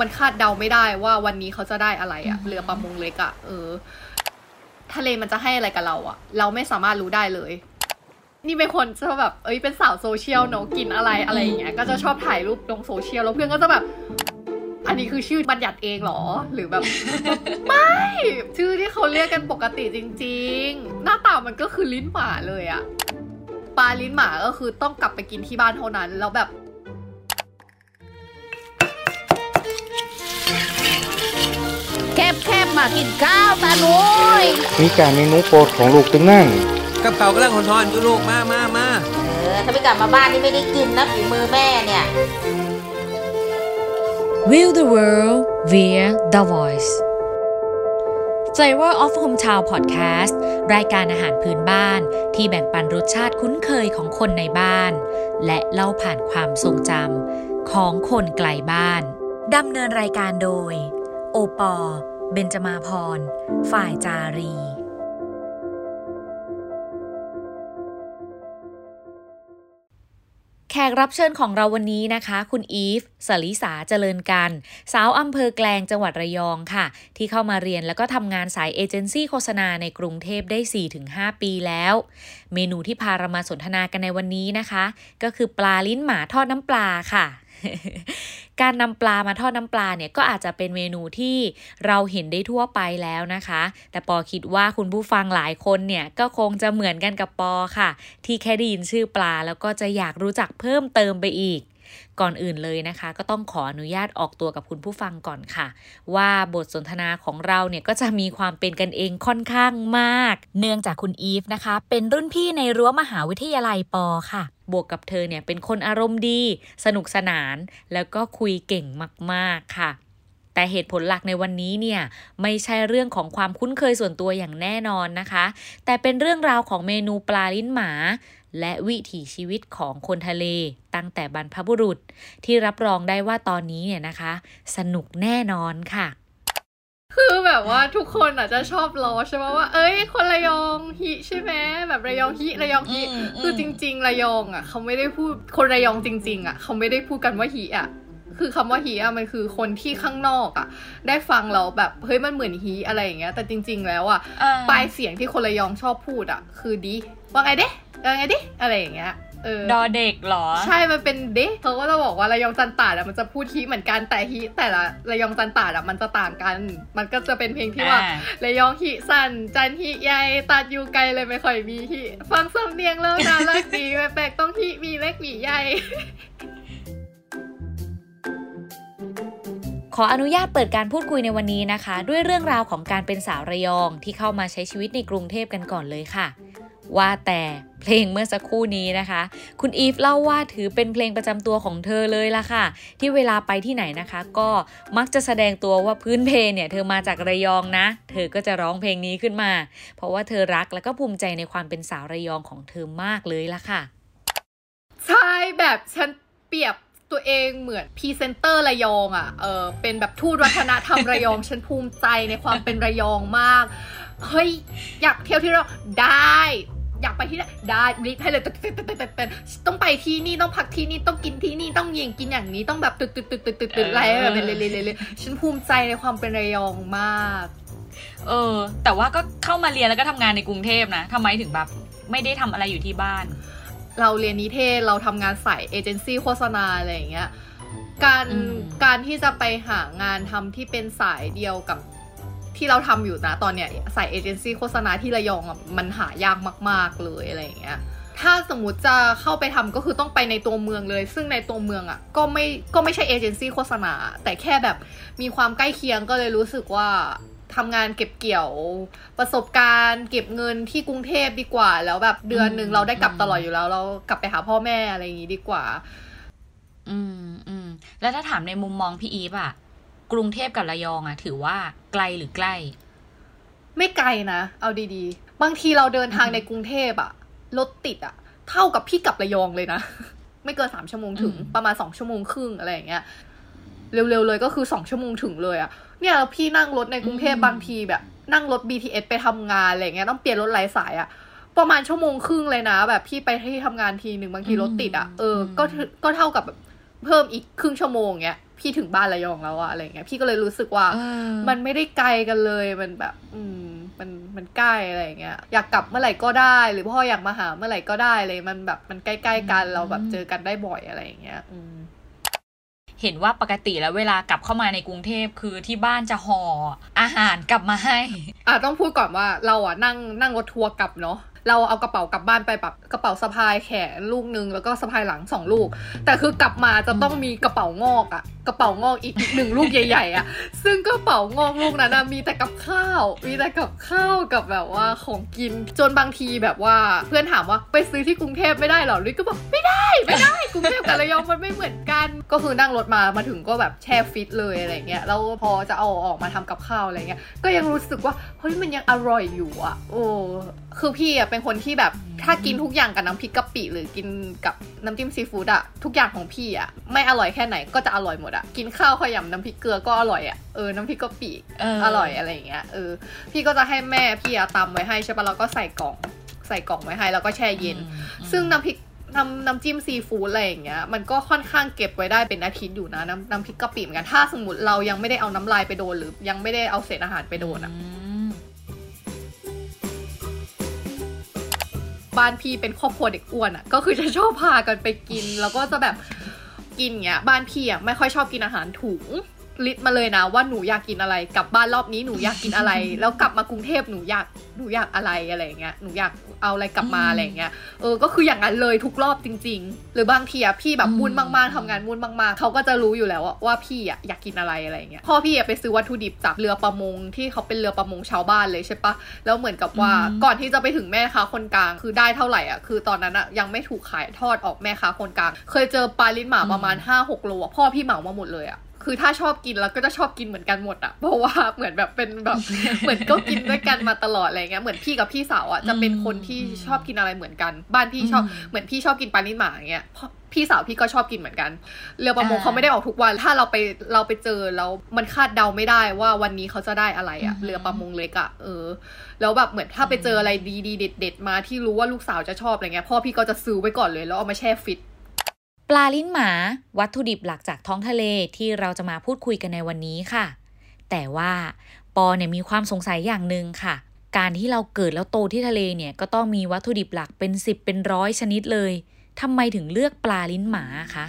มันคาดเดาไม่ได้ว่าวันนี้เขาจะได้อะไรอะเรือประมงเล็กอะเออ ทะเลมันจะให้อะไรกับเราอะเราไม่สามารถรู้ได้เลย นี่เป็นคนชอบแบบ เอ้ยเป็นสาวโซเชียลเนอะกินอะไรอะไรอย่างเงี้ย ก็จะชอบถ่ายรูปลงโซเชียลแล้วเพื่อนก็จะแบบอันนี้คือชื่อบัญญัติเองเหรอ หรือแบบ ไม่ ชื่อที่เขาเรียกกันปกติจริง ๆ หน้าตามันก็คือลิ้นหมาเลยอะปลาลิ้นหมาก็คือต้องกลับไปกินที่บ้านเท่านั้น แล้วแบบ แคบแคบมากินข้าวมาหนุยมีการเมนูโปรดของลูกตึงนั่งกับเก่ากำลังหอนๆอยู่ลูกมามามาเออถ้าไม่กลับมาบ้านนี่ไม่ได้กินนะฝีมือแม่เนี่ย View the world via the voice Flavor of Hometown Podcast รายการอาหารพื้นบ้านที่แบ่งปันรสชาติคุ้นเคยของคนในบ้าน และเล่าผ่านความทรงจำของคนไกลบ้าน ดำเนินรายการโดย โอปอ เบนจมาพร ฝ่ายจารี แขกรับเชิญของเราวันนี้นะคะ คุณอีฟสลิสาเจริญกัน สาวอำเภอแกลงจังหวัดระยองค่ะ ที่เข้ามาเรียนแล้วก็ทำงานสายเอเจนซี่โฆษณาในกรุงเทพได้ 4-5 ปีแล้ว เมนูที่พาเรามาสนทนากันในวันนี้นะคะ ก็คือปลาลิ้นหมาทอดน้ำปลาค่ะ การนำปลามาทอดน้ำปลาเนี่ยก็อาจจะเป็นเมนูที่เราเห็นได้ทั่วไปแล้วนะคะ แต่ปอคิดว่าคุณผู้ฟังหลายคนเนี่ยก็คงจะเหมือนกันกับปอค่ะ ที่แค่ได้ยินชื่อปลาแล้วก็จะอยากรู้จักเพิ่มเติมไปอีก ก่อนอื่นเลยนะคะ ก็ต้องขออนุญาตออกตัวกับคุณผู้ฟังก่อนค่ะ ว่าบทสนทนาของเราเนี่ยก็จะมีความเป็นกันเองค่อนข้างมาก เนื่องจากคุณอีฟนะคะ เป็นรุ่นพี่ในรั้วมหาวิทยาลัยปอค่ะ บวกกับเธอเนี่ยเป็นคนอารมณ์ดี สนุกสนาน แล้วก็คุยเก่งมาก ๆค่ะแต่เหตุผลหลักในวันนี้เนี่ยไม่ใช่เรื่องของความคุ้นเคยส่วนตัวอย่างแน่นอนนะคะ แต่เป็นเรื่องราวของเมนูปลาลิ้นหมา และวิถีชีวิตของคนทะเล ตั้งแต่บรรพบุรุษที่รับรองได้ว่าตอนนี้เนี่ยนะคะ สนุกแน่นอนค่ะ คือแบบว่าทุกคนอาจจะชอบล้อใช่ไหมว่า เอ้ย คนระยองฮิใช่ไหมแบบระยองฮิระยองฮิอืมคือจริง ๆ ระยองอะ เขาไม่ได้พูดคนระยองจริง ๆ อะ เขาไม่ได้พูดกันว่าฮิอะคือคำว่าฮีอะมันคือคนที่ข้างนอกอะได้ฟังเราแบบเฮ้ยมันเหมือนฮีอะไรอย่างเงี้ยแต่จริง ๆ แล้วอะปลายเสียงที่คนระยองชอบพูดอะคือดี ว่าไงเด้ว่าไงดิอะไรอย่างเงี้ยเออดอเด็กเหรอ ใช่มันเป็นเดะเขาก็จะบอกว่าระยองจันตาดอะมันจะพูดฮีเหมือนกันแต่ฮีแต่ละระยองจันตาดอะมันจะต่างกัน มันก็จะเป็นเพลงที่ว่าอ่าระยองฮีสั้นจันฮีใหญ่ตัดอยู่ไกลเลยไม่ค่อยมีฮีฟังสำเนียงแล้วน่ารักดีแปลกๆต้องฮีมีเล็กมีใหญ่ขออนุญาตเปิดการพูดคุยในวันนี้นะคะ ด้วยเรื่องราวของการเป็นสาวระยองที่เข้ามาใช้ชีวิตในกรุงเทพกันก่อนเลยค่ะ ว่าแต่เพลงเมื่อสักครู่นี้นะคะ คุณอีฟเล่าว่าถือเป็นเพลงประจำตัวของเธอเลยล่ะค่ะ ที่เวลาไปที่ไหนนะคะ ก็มักจะแสดงตัวว่าพื้นเพเนี่ยเธอมาจากระยองนะ เธอก็จะร้องเพลงนี้ขึ้นมา เพราะว่าเธอรักและก็ภูมิใจในความเป็นสาวระยองของเธอมากเลยล่ะค่ะ ใช่แบบฉันเปรียบตัวเองเหมือนพรีเซนเตอร์ระยองอะ่ะ เออเป็นแบบทูตวัฒนธรรมระยอง ฉันภูมิใจในความเป็นระยองมาก เฮ้ย อยากเที่ยวที่เราได้ อยากไปที่ไหนได้รีบให้เลยตึกตึกตึกตึกตึกตึกต้องไปที่นี่ต้องพักที่นี่ต้องกินที่นี่ต้องเยี่ยงกินอย่างนี้ต้องแบบตึกตึกตึกตึกตึกตึกอะไรแบบเลยเลยเลยเลยฉันภูมิใจในความเป็นระยองมาก เออ แต่ว่าก็เข้ามาเรียนแล้วก็ทำงานในกรุงเทพนะทำไมถึงแบบไม่ได้ทำอะไรอยู่ที่บ้าน เราเรียนนิเทศเราทำงานสายเอเจนซี่โฆษณาอะไรอย่างเงี้ยการอืมการที่จะไปหางานทำที่เป็นสายเดียวกับ ที่เราทำอยู่นะตอนเนี้ยใสายเอเจนซี่โฆษณาที่ระยองอะมันหายากมาก ๆเลยอะไรอย่างเงี้ยถ้าสมมติจะเข้าไปทำก็คือต้องไปในตัวเมืองเลย ซึ่งในตัวเมืองอะก็ไม่ก็ไม่ใช่เอเจนซี่โฆษณา แต่แค่แบบมีความใกล้เคียงก็เลยรู้สึกว่าทำงานเก็บเกี่ยวประสบการณ์ เก็บเงินที่กรุงเทพดีกว่า แล้วแบบเดือนหนึ่งเราได้กลับตลอดอยู่แล้ว เรากลับไปหาพ่อแม่อะไรอย่างงี้ดีกว่า อืมอืมแล้วถ้าถามในมุมมองพี่อีฟอะ กรุงเทพกับระยองอะถือว่าไกลหรือใกล้ ไม่ไกลนะ เอาดีๆ บางทีเราเดินทางในกรุงเทพอะรถติดอะเท่ากับพี่กลับระยองเลยนะ ไม่เกินสามชั่วโมงถึงอืมประมาณสองชั่วโมงครึ่งอะไรอย่างเงี้ยเร็วๆเลยก็คือสองชั่วโมงถึงเลยอะเนี่ยแล้วพี่นั่งรถในกรุงเทพบางทีแบบ นั่งรถ BTS ไปทำงานอะไรอย่างเงี้ยต้องเปลี่ยนรถหลายสายอะประมาณชั่วโมงครึ่งเลยนะ แบบพี่ไปที่ทำงานทีหนึ่งบางทีรถติดอะเออก็ถือก็เท่ากับแบบเพิ่มอีกครึ่งชั่วโมงเงี้ย พี่ถึงบ้านระยองแล้วอะอะไรเงี้ยพี่ก็เลยรู้สึกว่าเออมันไม่ได้ไกลกันเลยมันแบบ อืมมันมันใกล้อะไรเงี้ยอยากกลับเมื่อไหร่ก็ได้ หรือพ่ออยากมาหาเมื่อไหร่ก็ได้เลยมันแบบมันใกล้ๆกันเราแบบเจอกันได้บ่อยอะไรอย่างเงี้ยอืมเห็นว่าปกติแล้วเวลากลับเข้ามาในกรุงเทพคือที่บ้านจะห่ออาหารกลับมาให้ อะต้องพูดก่อนว่าเราอะนั่งนั่งรถทัวร์กลับเนาะ เราเอากระเป๋ากลับบ้านไปแบบกระเป๋าสะพายแขนลูกนึงแล้วก็สะพายหลังสองลูก แต่คือกลับมาจะต้องมีกระเป๋างอกอะกระเป๋างอกอีกหนึ่งลูกใหญ่ๆอะซึ่งกระเป๋างอกลูกนั้นนะมีแต่กับข้าว มีแต่กับข้าวกับแบบว่าของกินจนบางทีแบบว่า เพื่อนถามว่าไปซื้อที่กรุงเทพไม่ได้หรอลิก็บอกไม่ได้ไม่ได้กรุงเทพกับระยองมันไม่เหมือนกัน ก็คือนั่งรถมามาถึงก็แบบแช่ฟิตเลยอะไรเงี้ยแล้วพอจะเอาออกมาทำกับข้าวอะไรเงี้ยก็ยังรู้สึกว่าเฮ้ยมันยังอร่อยอยู่อะโอ้ คือพี่อะเป็นคนที่แบบถ้ากินทุกอย่างกับน้ำพริกกะปิหรือกินกับน้ำจิ้มซีฟู้ดอะทุกอย่างของพี่อะไม่อร่อยแค่ไหนก็จะอร่อยหมดอะกินข้าวขยำน้ำพริกเกลือก็อร่อยอะเออน้ำพริกกะปิเอออร่อยอะไรอย่างเงี้ยเออพี่ก็จะให้แม่พี่อะตำไว้ให้ใช่ปะแล้วก็ใส่กล่องใส่กล่องไว้ให้แล้วก็แช่เย็นอืมซึ่งน้ำพริกน้ำน้ำจิ้มซีฟู้ดอะไรอย่างเงี้ยมันก็ค่อนข้างเก็บไว้ได้เป็นอาทิตย์อยู่นะน้ำน้ำพริกกะปิเหมือนกันถ้าสมมติเรายังไม่ได้เอาน้ำลายไปโดนหรือยังไม่ได้เอาเศษอาหารไปโดนอะ บ้านพี่เป็นครอบครัวเด็กอ้วนอะก็คือจะชอบพากันไปกิน แล้วก็จะแบบกินเงี้ยบ้านพี่อะไม่ค่อยชอบกินอาหารถุง ลิสต์มาเลยนะว่าหนูอยากกินอะไรกลับบ้านรอบนี้หนูอยากกินอะไร แล้วกลับมากรุงเทพหนูอยากหนูอยากอะไรอะไรอย่างเงี้ยหนูอยากเอาอะไรกลับมาอะไรอย่างเงี้ยเออก็คืออย่างนั้นเลยทุกรอบจริง ๆ หรือบางทีอะพี่แบบวุ่นมากๆทำงานวุ่นมากๆเขาก็จะรู้อยู่แล้วอะว่าพี่อะอยากกินอะไรอะไรอย่างเงี้ยพ่อพี่อะไปซื้อวัตถุดิบจากเรือประมงที่เขาเป็นเรือประมงชาวบ้านเลยใช่ปะแล้วเหมือนกับว่าอืมก่อนที่จะไปถึงแม่ค้าคนกลางคือได้เท่าไหร่อะคือตอนนั้นอะยังไม่ถูกขายทอดออกแม่ค้าคนกลาง เคยเจอปลาลิ้นหมาประมาณห้าหกโลอะพ่อพี่เหมามาหมดเลยอะ คือถ้าชอบกินแล้วก็จะชอบกินเหมือนกันหมดอะเพราะว่าเหมือนแบบเป็นแบบเหมือนก็กินด้วยกันมาตลอดอะไรเงี้ยเหมือนพี่กับพี่สาวอะจะเป็นคนที่ชอบกินอะไรเหมือนกัน บ้านพี่ชอบอืมเหมือนพี่ชอบกินปลาลิ้นหมาอย่างเงี้ยพ่อพี่สาวพี่ก็ชอบกินเหมือนกัน เรือประมงอ่าเขาไม่ได้ออกทุกวัน ถ้าเราไปเราไปเจอแล้วมันคาดเดาไม่ได้ว่าวันนี้เขาจะได้อะไรอะอือฮึเรือประมงเล็กอะเออ แล้วแบบเหมือนถ้าไปเจออะไรดีๆเด็ด ๆ มาที่รู้ว่าลูกสาวจะชอบอะไรเงี้ยพ่อพี่ก็จะซื้อไว้ก่อนเลยแล้วเอามาแช่ฟิต ปลาลิ้นหมา วัตถุดิบหลักจากท้องทะเลที่เราจะมาพูดคุยกันในวันนี้ค่ะ แต่ว่าปอเนี่ยมีความสงสัยอย่างหนึ่งค่ะ การที่เราเกิดแล้วโตที่ทะเลเนี่ยก็ต้องมีวัตถุดิบหลักเป็นสิบเป็นร้อยชนิดเลยทำไมถึงเลือกปลาลิ้นหมาคะ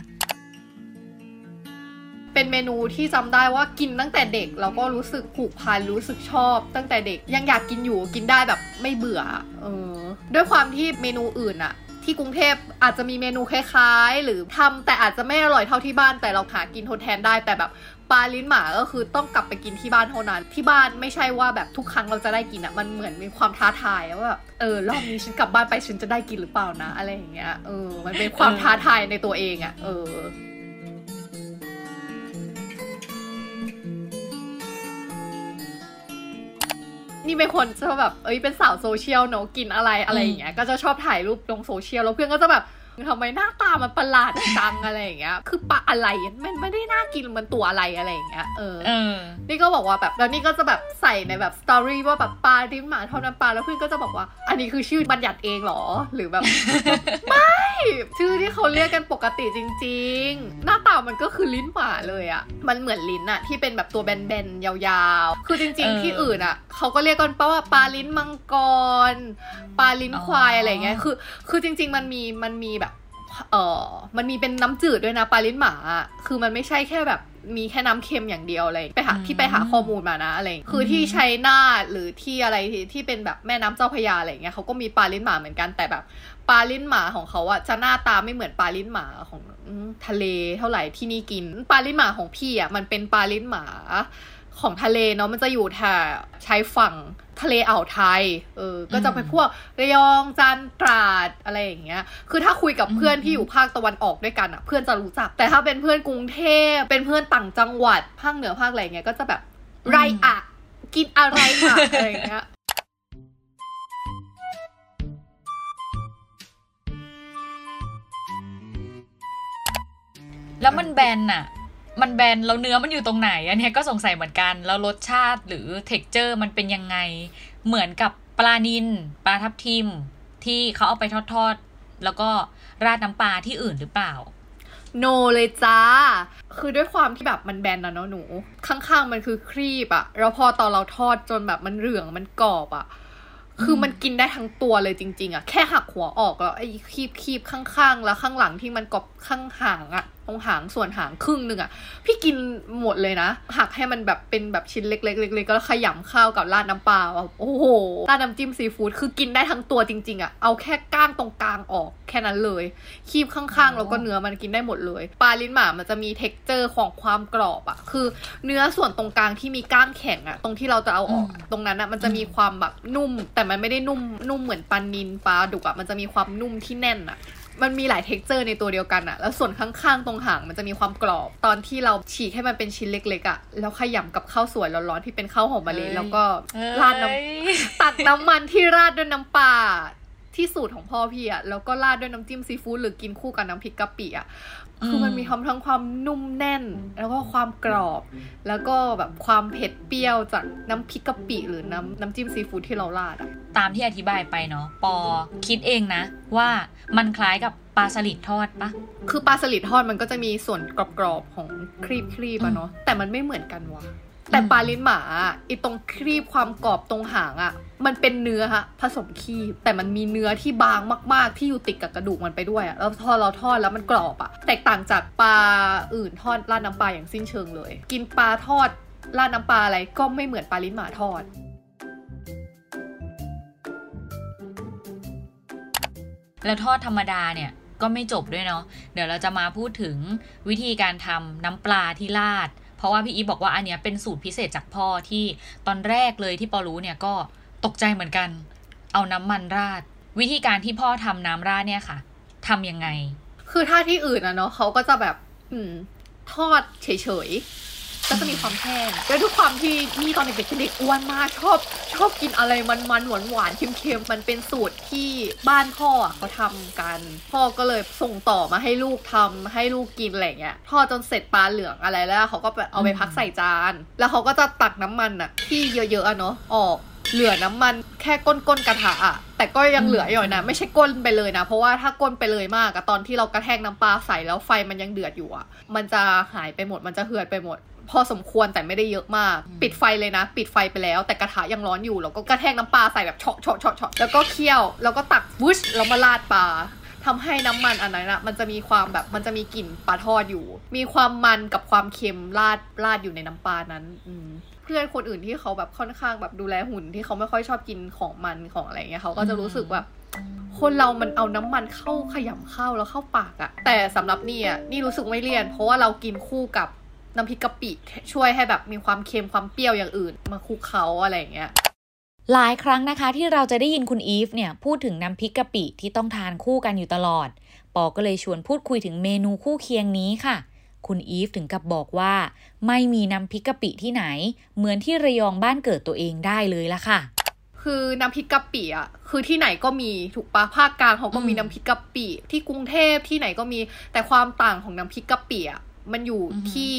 เป็นเมนูที่จำได้ว่ากินตั้งแต่เด็กแล้วก็รู้สึกผูกพันรู้สึกชอบ ตั้งแต่เด็กยังอยากกินอยู่กินได้แบบไม่เบื่อเออด้วยความที่เมนูอื่นอะ ที่กรุงเทพอาจจะมีเมนูคล้ายๆ หรือทำแต่อาจจะไม่อร่อยเท่าที่บ้าน แต่เราหากินทดแทนได้แต่แบบปลาลิ้นหมาก็คือต้องกลับไปกินที่บ้านเท่านั้น ที่บ้านไม่ใช่ว่าแบบทุกครั้งเราจะได้กินอะมันเหมือนมีความท้าทายอะว่าแบบเออรอบนี้ฉันกลับบ้านไปฉันจะได้กินหรือเปล่านะ อะไรอย่างเงี้ยเออมันเป็นความท้าทายในตัวเองอะเออ นี่เป็นคนชอบแบบเอ้ยเป็นสาวโซเชียลเนอะกินอะไรอะไรอย่างเงี้ยก็จะชอบถ่ายรูปลงโซเชียลแล้วเพื่อนก็จะแบบทำไมหน้าตามันประหลาดจังอะไรอย่างเงี้ย คือปลาอะไร มันไม่ได้น่ากินมันตัวอะไรอะไรอย่างเงี้ยเออเออ นี่ก็บอกว่าแบบ แล้วนี่ก็จะแบบใส่ในแบบ story ว่าแบบปลาลิ้นหมาเท่านั้นปลา แล้วเพื่อนก็จะบอกว่า อันนี้คือชื่อบัญญัติเองเหรอ หรือแบบไม่ ชื่อที่เขาเรียกกันปกติจริง ๆ หน้าตามันก็คือลิ้นหมาเลยอะมันเหมือนลิ้นอะที่เป็นแบบตัวแบนๆยาวๆ คือจริง ๆ ที่อื่นอะเขาก็เรียกกันปะว่าปลาลิ้นมังกร ปลาลิ้นควายอ๋อออะไรเงี้ยคือ คือจริง ๆ มันมีมันมีแบบ เออมันมีเป็นน้ำจืดด้วยนะปลาลิ้นหมาอะคือมันไม่ใช่แค่แบบมีแค่น้ำเค็มอย่างเดียวอะไรไปหาอืมที่ไปหาข้อมูลมานะอะไรคือที่ชัยนาทหรือที่อะไรที่ที่เป็นแบบแม่น้ำเจ้าพระยาอะไรเงี้ยเขาก็มีปลาลิ้นหมาเหมือนกันแต่แบบปลาลิ้นหมาของเขาอะจะหน้าตาไม่เหมือนปลาลิ้นหมาของอืมทะเลเท่าไหร่ที่นี่กินปลาลิ้นหมาของพี่อะมันเป็นปลาลิ้นหมาของทะเลเนาะมันจะอยู่แถบชายฝั่งทะเลอ่าวไทย เออ ก็จะไปพวกระยองจันทร์ตราด อะไรอย่างเงี้ย คือถ้าคุยกับเพื่อนที่อยู่ภาคตะวันออกด้วยกันอะเพื่อนจะรู้จัก แต่ถ้าเป็นเพื่อนกรุงเทพ เป็นเพื่อนต่างจังหวัด ภาคเหนือภาคอะไรเงี้ย ก็จะแบบไรอะกินอะไรอะอะไรอย่างเงี้ยแล้วมันแบนอะมันแบนแล้วเนื้อมันอยู่ตรงไหน อันเนี้ยก็สงสัยเหมือนกัน แล้วรสชาติหรือ texture มันเป็นยังไง เหมือนกับปลานินปลาทับทิม ที่เขาเอาไปทอดๆ แล้วก็ราดน้ำปลาที่อื่นหรือเปล่า no เลยจ้า คือด้วยความที่แบบมันแบนนะเนาะหนู ข้างๆมันคือครีบอะแล้วพอตอนเราทอดจนแบบมันเหลืองมันกรอบอะ คือมันกินได้ทั้งตัวเลยจริง ๆอะแค่หักหัวออกแล้วไอ้ครีบครีบข้างๆ แล้วข้างหลังที่มันกรอบข้างหางอะตรงหางส่วนหางครึ่งหนึ่งอะพี่กินหมดเลยนะ หักให้มันแบบเป็นแบบชิ้นเล็กๆๆๆก็ขยำข้าวกับราดน้ำปลาแบบโอ้โหราดน้ำจิ้มซีฟู้ดคือกินได้ทั้งตัวจริง ๆอะเอาแค่ก้างตรงกลางออกแค่นั้นเลย ครีบข้างๆแล้วก็เนื้อมันกินได้หมดเลยปลาลิ้นหมามันจะมี texture ของความกรอบอะคือ เนื้อส่วนตรงกลางที่มีก้างแข็งอะตรงที่เราจะเอาออกตรงนั้นอะมันจะมีความแบบนุ่มแต่มันไม่ได้นุ่มนุ่มเหมือนปลานินปลาดุกอะมันจะมีความนุ่มที่แน่นอะมันมีหลาย texture ในตัวเดียวกันอะแล้วส่วนข้างๆตรงหางมันจะมีความกรอบ ตอนที่เราฉีกให้มันเป็นชิ้นเล็กๆอะแล้วขยำกับข้าวสวยร้อนๆที่เป็นข้าวหอมมะลิแล้วก็ราดน้ำตักน้ำมันที่ราดด้วยน้ำปลาที่สูตรของพ่อพี่อะแล้วก็ราดด้วยน้ำจิ้มซีฟู้ดหรือกินคู่กับน้ำพริกกะปิอะ คือมันมีทั้งทั้งความนุ่มแน่น แล้วก็ความกรอบ แล้วก็แบบความเผ็ดเปรี้ยวจากน้ำพริกกะปิหรือน้ำน้ำจิ้มซีฟู้ดที่เราราดอะตามที่อธิบายไปเนาะปอคิดเองนะ ว่ามันคล้ายกับปลาสลิดทอดปะคือปลาสลิดทอดมันก็จะมีส่วนกรอบๆของครีบครีบๆอะเนาะแต่มันไม่เหมือนกันว่ะ แต่ปลาลิ้นหมาอะไอตรงครีบความกรอบตรงหางอะมันเป็นเนื้อฮะผสมครีบแต่มันมีเนื้อที่บางมากๆ ที่อยู่ติดกับกระดูกมันไปด้วยอะแล้วพอเราทอดแล้วมันกรอบอะแตกต่างจากปลาอื่นทอดราดน้ำปลาอย่างสิ้นเชิงเลย กินปลาทอดราดน้ำปลาอะไรก็ไม่เหมือนปลาลิ้นหมาทอดแล้วทอดธรรมดาเนี่ยก็ไม่จบด้วยเนาะเดี๋ยวเราจะมาพูดถึงวิธีการทำน้ำปลาที่ราด เพราะว่าพี่อีฟบอกว่าอันเนี้ยเป็นสูตรพิเศษจากพ่อที่ตอนแรกเลยที่ปอรู้เนี่ยก็ตกใจเหมือนกัน เอาน้ำมันราด วิธีการที่พ่อทำน้ำราดเนี่ยค่ะทำยังไง คือถ้าที่อื่นอะเนาะเขาก็จะแบบ อืม ทอดเฉย ก็จะมีความแห้งแล้วด้วยความที่นี่ตอนเด็กๆเป็นเด็กอ้วนมากชอบชอบกินอะไรมันๆหวานๆเค็มๆมันเป็นสูตรที่บ้านพ่อเขาทำกัน พ่อก็เลยส่งต่อมาให้ลูกทำให้ลูกกินอะไรเงี้ยทอดจนเสร็จปลาเหลืองอะไรแล้วเขาก็เอาไปพักใส่จาน แล้วเขาก็จะตักน้ำมันอะที่เยอะๆอะเนาะออกเหลือน้ำมันแค่ก้นก้นๆกระทะอะแต่ก็ยังเหลืออยู่นะ ไม่ใช่ก้นไปเลยนะ เพราะว่าถ้าก้นไปเลยมากอะตอนที่เรากระแทกน้ำปลาใส่แล้วไฟมันยังเดือดอยู่อะมันจะหายไปหมดมันจะเหือดไปหมด พอสมควรแต่ไม่ได้เยอะมาก ปิดไฟเลยนะ ปิดไฟไปแล้ว แต่กระทะยังร้อนอยู่แล้วก็กระแทกน้ำปลาใส่แบบเฉาะเฉาะเฉาะเฉาะแล้วก็เคี่ยว แล้วก็ตักวุชแล้วมาราดปลาทำให้น้ำมันอันนั้นอะมันจะมีความแบบมันจะมีกลิ่นปลาทอดอยู่ มีความมันกับความเค็มราดราดอยู่ในน้ำปลานั้น อืมเพื่อนคนอื่นที่เขาแบบค่อนข้างแบบดูแลหุ่นที่เขาไม่ค่อยชอบกินของมันของอะไรเงี้ยเขาก็จะรู้สึกว่าคนเรามันเอาน้ำมันเข้าขยำข้าวแล้วเข้าปากอะแต่สำหรับนี่อะนี่รู้สึกไม่เลี่ยน เพราะว่าเรากินคู่กับ น้ำพริกกะปิช่วยให้แบบมีความเค็มความเปรี้ยวอย่างอื่น มาคลุกเขาอะไรอย่างเงี้ยหลายครั้งนะคะที่เราจะได้ยินคุณอีฟเนี่ยพูดถึงน้ำพริกกะปิที่ต้องทานคู่กันอยู่ตลอด ปอก็เลยชวนพูดคุยถึงเมนูคู่เคียงนี้ค่ะ คุณอีฟถึงกับบอกว่า ไม่มีน้ำพริกกะปิที่ไหน เหมือนที่ระยองบ้านเกิดตัวเองได้เลยละค่ะ คือน้ำพริกกะปิอะคือที่ไหนก็มีถูกปะภาคกลางเขาก็มีอืมน้ำพริกกะปิที่กรุงเทพที่ไหนก็มีแต่ความต่างของน้ำพริกกะปิอะ มันอยู่ที่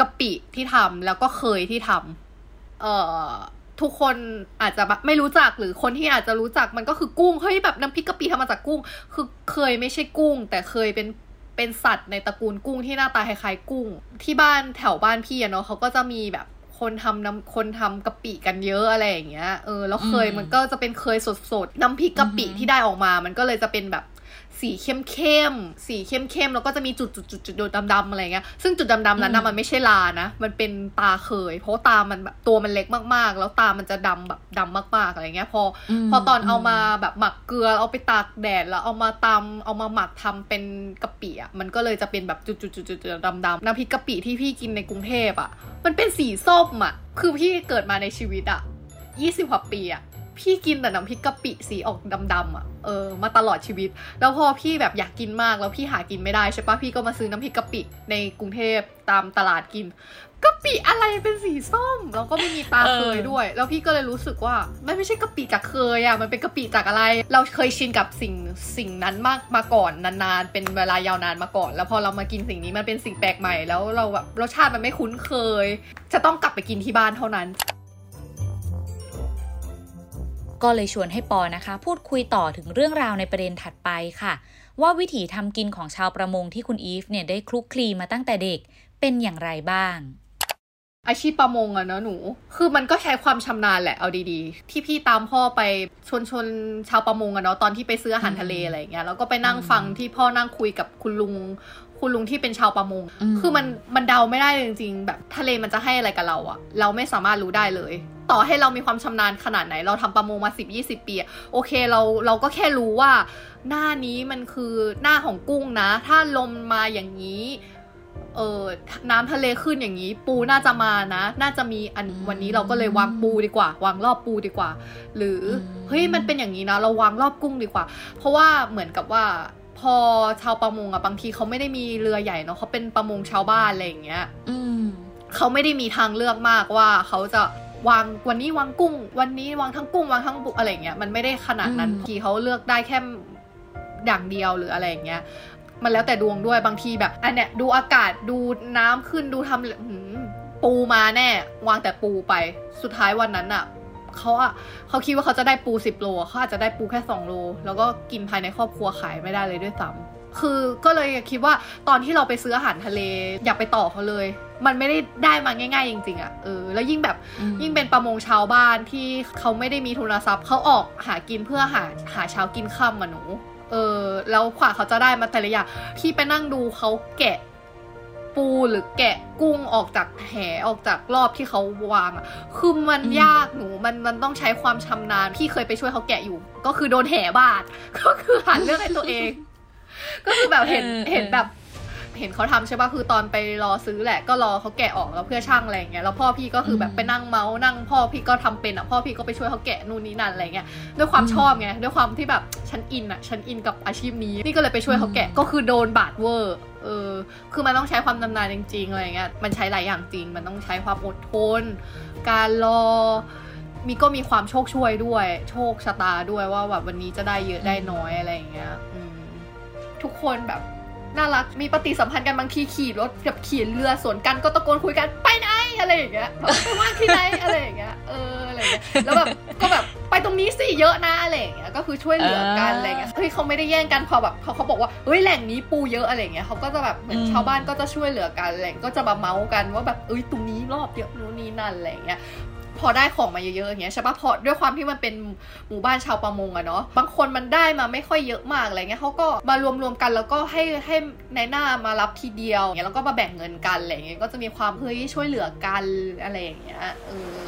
กะปิที่ทำแล้วก็เคยที่ทำเอ่อทุกคนอาจจะไม่รู้จักหรือคนที่อาจจะรู้จักมันก็คือกุ้งเฮ้ยแบบน้ำพริกกะปิทำมาจากกุ้ง คือเคยไม่ใช่กุ้ง แต่เคยเป็นเป็นสัตว์ในตระกูลกุ้งที่หน้าตาคล้ายๆกุ้ง ที่บ้านแถวบ้านพี่อะเนาะเขาก็จะมีแบบคนทำน้ำคนทำกะปิกันเยอะอะไรอย่างเงี้ยเออแล้วเคยมันก็จะเป็นเคยสดๆน้ำพริกกะปิที่ได้ออกมา มันก็เลยจะเป็นแบบ สีเข้มเข้มๆสีเข้มเข้มๆแล้วก็จะมีจุดจุดจุดจุดดำๆอะไรเงี้ยซึ่งจุดดำๆนั้นนะมันไม่ใช่ลานะ มันเป็นตาเคย เพราะว่าตามันแบบตัวมันเล็กมากๆ แล้วตามันจะดำแบบดำมากๆอะไรเงี้ยพออมพอตอนเอามาแบบหมักเกลือเอาไปตากแดดแล้วเอามาตำเอามาหมักทำเป็นกะปิอะมันก็เลยจะเป็นแบบจุดๆๆๆดำๆน้ำพริกกะปิที่พี่กินในกรุงเทพอะมันเป็นสีส้มอะคือพี่เกิดมาในชีวิตอะยี่สิบกว่าปีอะ พี่กินแต่น้ำพริกกะปิสีออกดำๆอะเออมาตลอดชีวิต แล้วพอพี่แบบอยากกินมากแล้วพี่หากินไม่ได้ใช่ปะพี่ก็มาซื้อน้ำพริกกะปิในกรุงเทพตามตลาดกินกะปิอะไรเป็นสีส้มแล้วก็ไม่มีตาเคยด้วย แล้วพี่ก็เลยรู้สึกว่ามันไม่ใช่กะปิจากเคยอะมันเป็นกะปิจากอะไร เราเคยชินกับสิ่งสิ่งนั้นมากมาก่อนนานๆ เป็นเวลายาวนานมาก่อน แล้วพอเรามากินสิ่งนี้มันเป็นสิ่งแปลกใหม่แล้วเราแบบรสชาติมันไม่คุ้นเคย จะต้องกลับไปกินที่บ้านเท่านั้น ก็เลยชวนให้ปอนะคะ พูดคุยต่อถึงเรื่องราวในประเด็นถัดไปค่ะ ว่าวิถีทำกินของชาวประมงที่คุณอีฟเนี่ยได้คลุกคลีมาตั้งแต่เด็กเป็นอย่างไรบ้าง อาชีพประมงอะเนอะหนู คือมันก็ใช้ความชำนาญแหละเอาดีๆ ที่พี่ตามพ่อไปชนชนชาวประมงอะเนาะตอนที่ไปซื้ออาหารทะเลอะไรอย่างเงี้ยแล้วก็ไปนั่งฟังที่พ่อนั่งคุยกับคุณลุง คุณลุงที่เป็นชาวประมงอืมคือมันมันเดาไม่ได้เลยจริง ๆ แบบทะเลมันจะให้อะไรกับเราอะเราไม่สามารถรู้ได้เลย ต่อให้เรามีความชำนาญขนาดไหน เราทำประมงมาสิบยี่สิบปีอะโอเคเราเราก็แค่รู้ว่า หน้านี้มันคือหน้าของกุ้งนะ ถ้าลมมาอย่างนี้เออน้ำทะเลขึ้นอย่างนี้ ปูน่าจะมานะ น่าจะมีอันอืมวันนี้เราก็เลยวางปูดีกว่า วางรอบปูดีกว่า หรืออมเฮ้ยมันเป็นอย่างนี้นะ เราวางรอบกุ้งดีกว่า เพราะว่าเหมือนกับว่า พอชาวประมงอะบางทีเขาไม่ได้มีเรือใหญ่เนาะเขาเป็นประมงชาวบ้านอะไรอย่างเงี้ยอืมเขาไม่ได้มีทางเลือกมากว่าเขาจะวางวันนี้วางกุ้ง วันนี้วางทั้งกุ้งวางทั้งบุอะไรอย่างเงี้ยมันไม่ได้ขนาดนั้นอืมบางทีเขาเลือกได้แค่อย่างเดียวหรืออะไรอย่างเงี้ย มันแล้วแต่ดวงด้วยบางทีแบบอันเนี้ยดูอากาศดูน้ำขึ้นดูทำหืมปูมาแน่ วางแต่ปูไปสุดท้ายวันนั้นอะ เขาอะเขาคิดว่าเขาจะได้ปูสิบโลเขาอาจจะได้ปูแค่สองโล แล้วก็กินภายในครอบครัวขายไม่ได้เลยด้วยซ้ำคือก็เลยคิดว่าตอนที่เราไปซื้ออาหารทะเลอย่าไปต่อเขาเลย มันไม่ได้ได้มาง่าย ๆ จริง ๆอะเออแล้วยิ่งแบบอืมยิ่งเป็นประมงชาวบ้านที่เขาไม่ได้มีทุนทรัพย์เขาออกหากินเพื่อหาหาเช้ากินค่ำอะหนู เออแล้วขวาเขาจะได้มาแต่ละอย่างที่ไปนั่งดูเขาแกะ ปูหรือแกะกุ้งออกจากแหออกจากรอบที่เขาวางอะคือมันอืมยากหนูมันมันต้องใช้ความชำนาญพี่เคยไปช่วยเขาแกะอยู่ ก็คือโดนแห่บาดก็คือหันเรื่องให้ตัวเอง ก็คือแบบเห็นเออเออเห็นแบบเห็นเขาทำใช่ปะคือตอนไปรอซื้อแหละก็รอเขาแกะออกแล้วเพื่อช่างอะไรอย่างเงี้ยแล้วพ่อพี่ก็คือแบบไปนั่งเมาส์นั่งพ่อพี่ก็ทำเป็นอะพ่อพี่ก็ไปช่วยเขาแกะนู่นนี่นั่นอะไรเงี้ยด้วยความชอบไงด้วยความที่แบบฉันอินอะฉันอินกับอาชีพนี้นี่ก็เลยไปช่วยเขาแกะก็คือโดนบาดเวอร์ เออ คือมันต้องใช้ความชำนาญจริงๆอะไรเงี้ย มันใช้หลายอย่างจริง มันต้องใช้ความอดทน การรอ มีก็มีความโชคช่วยด้วย โชคชะตาด้วยว่าแบบวันนี้จะได้เยอะได้น้อยอะไรอย่างเงี้ยทุกคนแบบ น่ารัก มีปฏิสัมพันธ์กันบางทีขี่รถแบบขี่เรือสวนกันก็ตะโกนคุยกันไปไหนอะไรอย่างเงี้ยแบบไปว่างที่ไหนอะไรอย่างเงี้ยเอออะไรอย่างเงี้ยแล้วแบบก็แบบไปตรงนี้สิเยอะนะอะไรอย่างเงี้ยก็คือช่วยเหลือกันอะไรอย่างเงี้ยเฮ้ยเขาไม่ได้แย่งกันพอแบบพอเขาบอกว่าเฮ้ยแหล่งนี้ปูเยอะอะไรอย่างเงี้ยเขาก็จะแบบเหมือนชาวบ้านก็จะช่วยเหลือกันอะไรอย่างเงี้ยก็จะมาเมาส์กันว่าแบบเอ้ยตรงนี้รอบเยอะนู้นนี่นั่นอะไรอย่างเงี้ย พอได้ของมาเยอะๆอย่างเงี้ยใช่ปะพอด้วยความที่มันเป็นหมู่บ้านชาวประมงอะเนาะบางคนมันได้มาไม่ค่อยเยอะมากอะไรเงี้ยเขาก็มารวมๆกันแล้วก็ให้ให้ในหน้ามารับทีเดียวเงี้ยแล้วก็มาแบ่งเงินกันอะไรเงี้ยก็จะมีความเฮ้ยช่วยเหลือกันอะไรอย่างเงี้ยเออ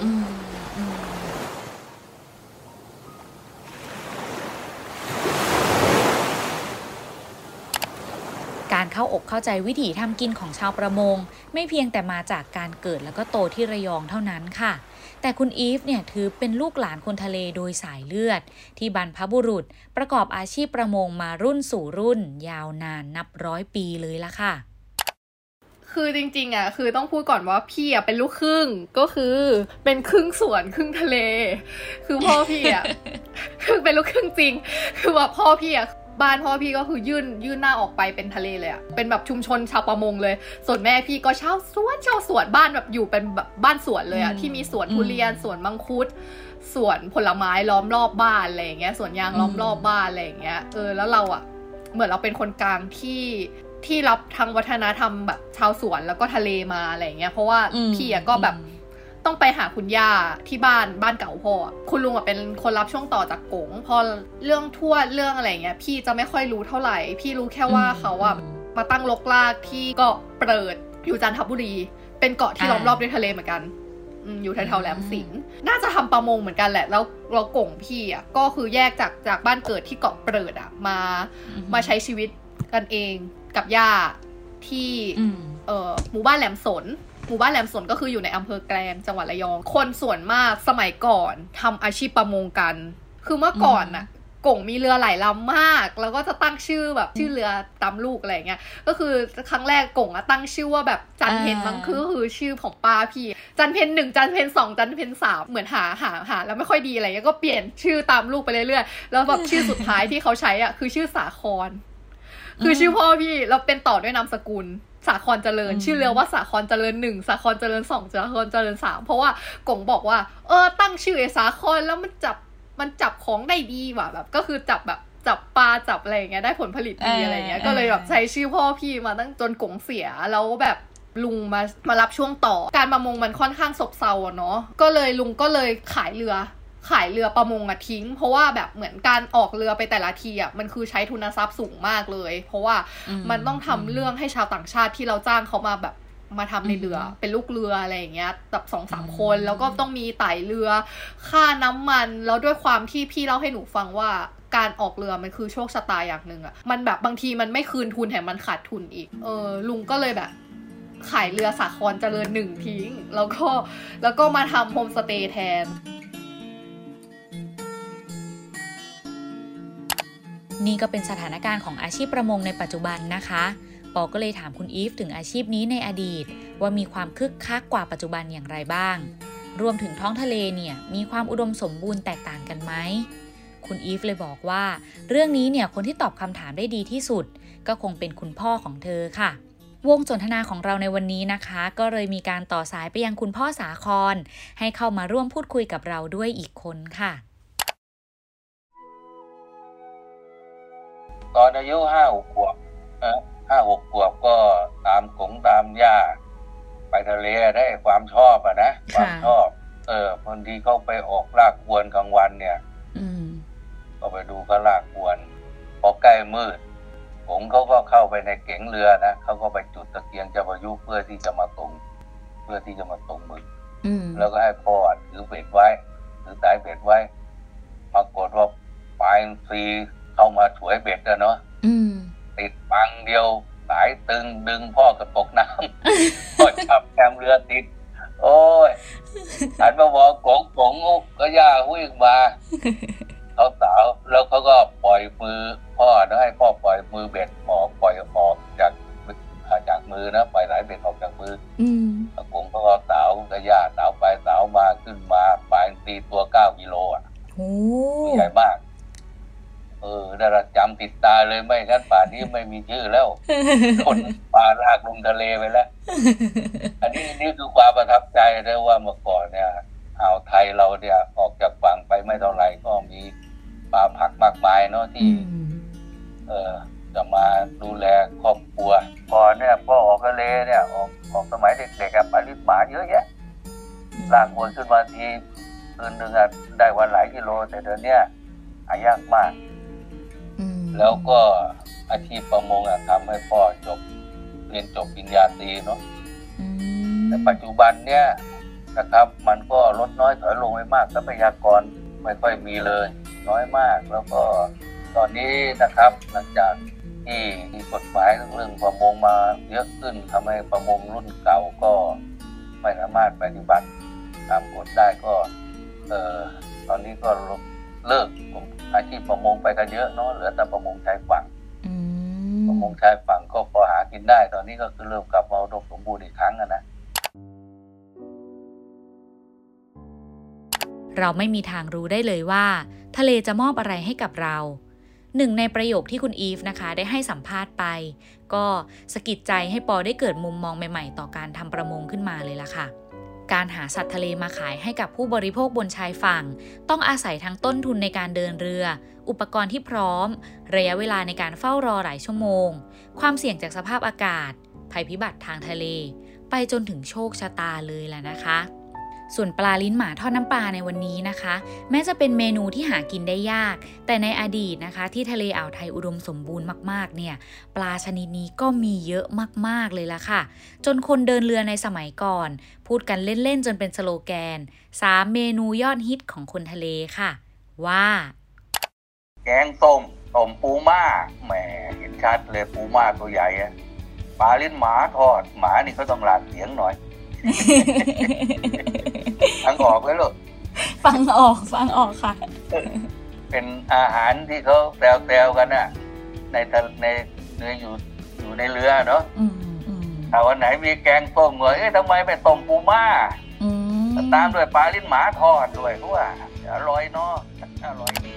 การเข้าอกเข้าใจวิถีทำกินของชาวประมง ไม่เพียงแต่มาจากการเกิดแล้วก็โตที่ระยองเท่านั้นค่ะ แต่คุณอีฟเนี่ยถือเป็นลูกหลานคนทะเลโดยสายเลือด ที่บรรพบุรุษประกอบอาชีพประมงมารุ่นสู่รุ่น ยาวนานนับร้อยปีเลยละค่ะ คือจริงๆอะคือต้องพูดก่อนว่าพี่อะเป็นลูกครึ่งก็คือเป็นครึ่งสวนครึ่งทะเล คือพ่อพี่อะคือเป็นลูกครึ่งจริง คือว่าพ่อพี่อะ บ้านพ่อพี่ก็คือยื่นยื่นหน้าออกไปเป็นทะเลเลยอะเป็นแบบชุมชนชาวประมงเลย ส่วนแม่พี่ก็เช่าสวนเช่าสวนบ้านแบบอยู่เป็นแบบบ้านสวนเลยอะอืมที่มีสวนทุเรียนสวนมังคุดสวนผลไม้ล้อมรอบบ้านอะไรอย่างเงี้ยสวนยางล้อมรอบบ้านอะไรอย่างเงี้ยเออแล้วเราอะเหมือนเราเป็นคนกลางที่ที่รับทั้งวัฒนธรรมแบบชาวสวนแล้วก็ทะเลมาอะไรอย่างเงี้ยเพราะว่าอืมพี่อะก็แบบ ต้องไปหาคุณย่าที่บ้านบ้านเก่าพ่ออะคุณลุงอะเป็นคนรับช่วงต่อจากกงพอเรื่องทวดเรื่องอะไรเงี้ย พี่จะไม่ค่อยรู้เท่าไหร่ พี่รู้แค่ว่าอืมเขาอะอืมมาตั้งลกลากที่เกาะเปิดอยู่จันทบุรี เป็นเกาะที่อ่าล้อมรอบด้วยทะเลเหมือนกันอืมอยู่แถวๆแหลมสิงห์น่าจะทำประมงเหมือนกันแหละ แล้วเรากงพี่อะก็คือแยกจากจากบ้านเกิดที่เกาะเปิดอะมามาใช้ชีวิตกันเองกับย่าที่อืมเอ่อหมู่บ้านแหลมสน หมู่บ้านแหลมสนก็คืออยู่ในอำเภอแกลงจังหวัดระยอง คนส่วนมากสมัยก่อนทำอาชีพประมงกัน คือเมื่อก่อนน่ะกงมีเรือหลายลำมาก แล้วก็จะตั้งชื่อแบบชื่อเรือตามลูกอะไรอย่างเงี้ย ก็คือครั้งแรกกงอะตั้งชื่อว่าแบบจันเพนอ่ามั้งคือก็คือชื่อของป้าพี่ จันเพนหนึ่งจันเพนสองจันเพนสามเหมือนหาหาหาแล้วไม่ค่อยดีอะไรเงี้ยก็เปลี่ยนชื่อตามลูกไปเรื่อยๆ แล้วแบบชื่อสุดท้ายที่เขาใช้อะคือชื่อสาคร คือชื่อพ่อพี่เราเป็นต่อด้วยนามสกุล สาครเจริญอืมชื่อเรือว่าสาครเจริญหนึ่งสาครเจริญสองสาครเจริญสามเพราะว่ากงบอกว่า เออ ตั้งชื่อไอ้สาครแล้วมันจับมันจับของได้ดีว่ะแบบ ก็คือจับแบบจับปลาจับอะไรอย่างเงี้ยได้ผลผลิตดีเออออะไรเงี้ยเออก็เลยแบบใช้ชื่อพ่อพี่มาตั้งจนกงเสียแล้วแบบลุงมามารับช่วงต่อ การประมงมันค่อนข้างซบเซาอะเนาะก็เลยลุงก็เลยขายเรือ ขายเรือประมงอะทิ้ง เพราะว่าแบบเหมือนการออกเรือไปแต่ละทีอะมันคือใช้ทุนทรัพย์สูงมากเลย เพราะว่าอืมมันต้องทำเรื่องให้ชาวต่างชาติที่เราจ้างเขามาแบบมาทำในเรืออมเป็นลูกเรืออะไรอย่างเงี้ยแบบสองสามอืมคนแล้วก็ต้องมีไต่เรือ ค่าน้ำมันแล้วด้วยความที่พี่เล่าให้หนูฟังว่าการออกเรือมันคือโชคชะตาอย่างหนึ่งอะมันแบบบางทีมันไม่คืนทุนแถมมันขาดทุนอีก เออลุงก็เลยแบบขายเรือสาครเจริญหนึ่งทิ้ง แล้วก็แล้วก็มาทำโฮมสเตย์แทน นี่ก็เป็นสถานการณ์ของอาชีพประมงในปัจจุบันนะคะ ปอก็เลยถามคุณอีฟถึงอาชีพนี้ในอดีต ว่ามีความคึกคักกว่าปัจจุบันอย่างไรบ้าง รวมถึงท้องทะเลเนี่ยมีความอุดมสมบูรณ์แตกต่างกันไหม คุณอีฟเลยบอกว่า เรื่องนี้เนี่ยคนที่ตอบคำถามได้ดีที่สุด ก็คงเป็นคุณพ่อของเธอค่ะวงสนทนาของเราในวันนี้นะคะ ก็เลยมีการต่อสายไปยังคุณพ่อสาคร ให้เข้ามาร่วมพูดคุยกับเราด้วยอีกคนค่ะ ตอนอายุห้าหกขวบเออห้าหกขวบก็ตามกงตามหญ้าไปทะเลได้ความชอบอะนะความชอบ เออบางทีเขาไปออกลากอวนกลางวันเนี่ยอืมก็ไปดูเขาลากอวนพอใกล้มืดผมเขาก็เข้าไปในเก๋งเรือนะเขาก็ไปจุดตะเกียงจะประยุเพื่อที่จะมาตรงเพื่อที่จะมาตรงมืออืมแล้วก็ให้พ่อถือเบ็ดไว้ถือสายเบ็ดไว้ปรากฏว่าปลายซี เข้ามาถวยเบ็ดอะเนาะอืมติดปังเดียวสายตึงดึงพ่อกระตกน้ำพ่อจับแคมเรือติด โอ้ยหันมาบอกกงกงก็ย่าหุ้ยมาเขาสาวแล้วเขาก็ปล่อยมือ พ่อนะให้พ่อปล่อยมือเบ็ดออกปล่อยออกจากจากมือนะปล่อยสายเบ็ดออกจากมืออืมอากงเขาก็สาวก็ย่าสาวไปสาวมาขึ้นมาปลายตีตัวเก้ากิโลอะโอ้ใหญ่มาก เออได้ละจำติดตาเลยไม่งั้นป่านนี้ไม่มีชื่อแล้วคนปลาลากลงทะเลไปแล้ว อันนี้นี่คือความประทับใจนะว่าเมื่อก่อนเนี่ยอ่าวไทยเราเนี่ยออกจากฝั่งไปไม่เท่าไหร่ก็มีปลาผักมากมายเนาะที่ เออจะมาดูแลครอบครัวก่อนเนี่ยพ่อออกทะเลเนี่ยออกออกสมัยเด็กๆอะปลาลิบหมาเยอะแยะลากวนขึ้นมาทีคืนหนึ่งอะได้วันหลายกิโลแต่เดี๋ยวเนี้ยหายากมากอืม แล้วก็อาชีพประมงอะทำให้พ่อจบเรียนจบปริญญาตรีเนาะอืมแต่ปัจจุบันเนี่ยนะครับ มันก็ลดน้อยถอยลงไปมากทรัพยากรไม่ค่อยมีเลย น้อยมากแล้วก็ตอนนี้นะครับหลังจากที่มีกฎหมายเรื่องประมงมาเยอะขึ้นทำให้ประมงรุ่นเก่าก็ไม่สามารถปฏิบัติตามกฎได้ก็เออตอนนี้ก็เลิก อาชีพประมงไปกันเยอะเนาะเหลือแต่ประมงชายฝั่งอืประมงชายฝั่งก็พอหากินได้ ตอนนี้ก็คือเริ่มกลับมาอุดมสมบูรณ์อีกครั้งอะนะเราไม่มีทางรู้ได้เลยว่า ทะเลจะมอบอะไรให้กับเรา หนึ่งในประโยคที่คุณอีฟนะคะ ได้ให้สัมภาษณ์ไป ก็สะกิดใจให้ปอได้เกิดมุมมองใหม่ ๆ ต่อการทำประมงขึ้นมาเลยล่ะค่ะ การหาสัตว์ทะเลมาขายให้กับผู้บริโภคบนชายฝั่ง ต้องอาศัยทั้งต้นทุนในการเดินเรือ อุปกรณ์ที่พร้อม ระยะเวลาในการเฝ้ารอหลายชั่วโมง ความเสี่ยงจากสภาพอากาศ ภัยพิบัติทางทะเล ไปจนถึงโชคชะตาเลยแหละนะคะ ส่วนปลาลิ้นหมาทอดน้ำปลาในวันนี้นะคะ แม้จะเป็นเมนูที่หากินได้ยาก แต่ในอดีตนะคะ ที่ทะเลอ่าวไทยอุดมสมบูรณ์มากๆเนี่ยปลาชนิดนี้ก็มีเยอะมากๆเลยละค่ะ จนคนเดินเรือในสมัยก่อน พูดกันเล่นๆจนเป็นสโลแกน 3 เมนูยอดฮิตของคนทะเลค่ะ ว่า แกงส้มต้มปูม่าแหมเห็นชัดเลยปูม่าตัวใหญ่ปลาลิ้นหมาทอดหมานี่เขาต้องหลานเสียงหน่อย ทั้งออกเลยลูกฟังออกฟังออกค่ะ เป็นอาหารที่เขาแซวๆกันน่ะ ในทะในในอยู่อยู่ในเรือเนาะอืมอืมถ้าวันไหนมีแกงส้มเหรอเอ๊ะทำไมไปต้มปูม่าอืมตามด้วยปลาลิ้นหมาทอดด้วยเพราะว่าอร่อยเนาะอร่อยดี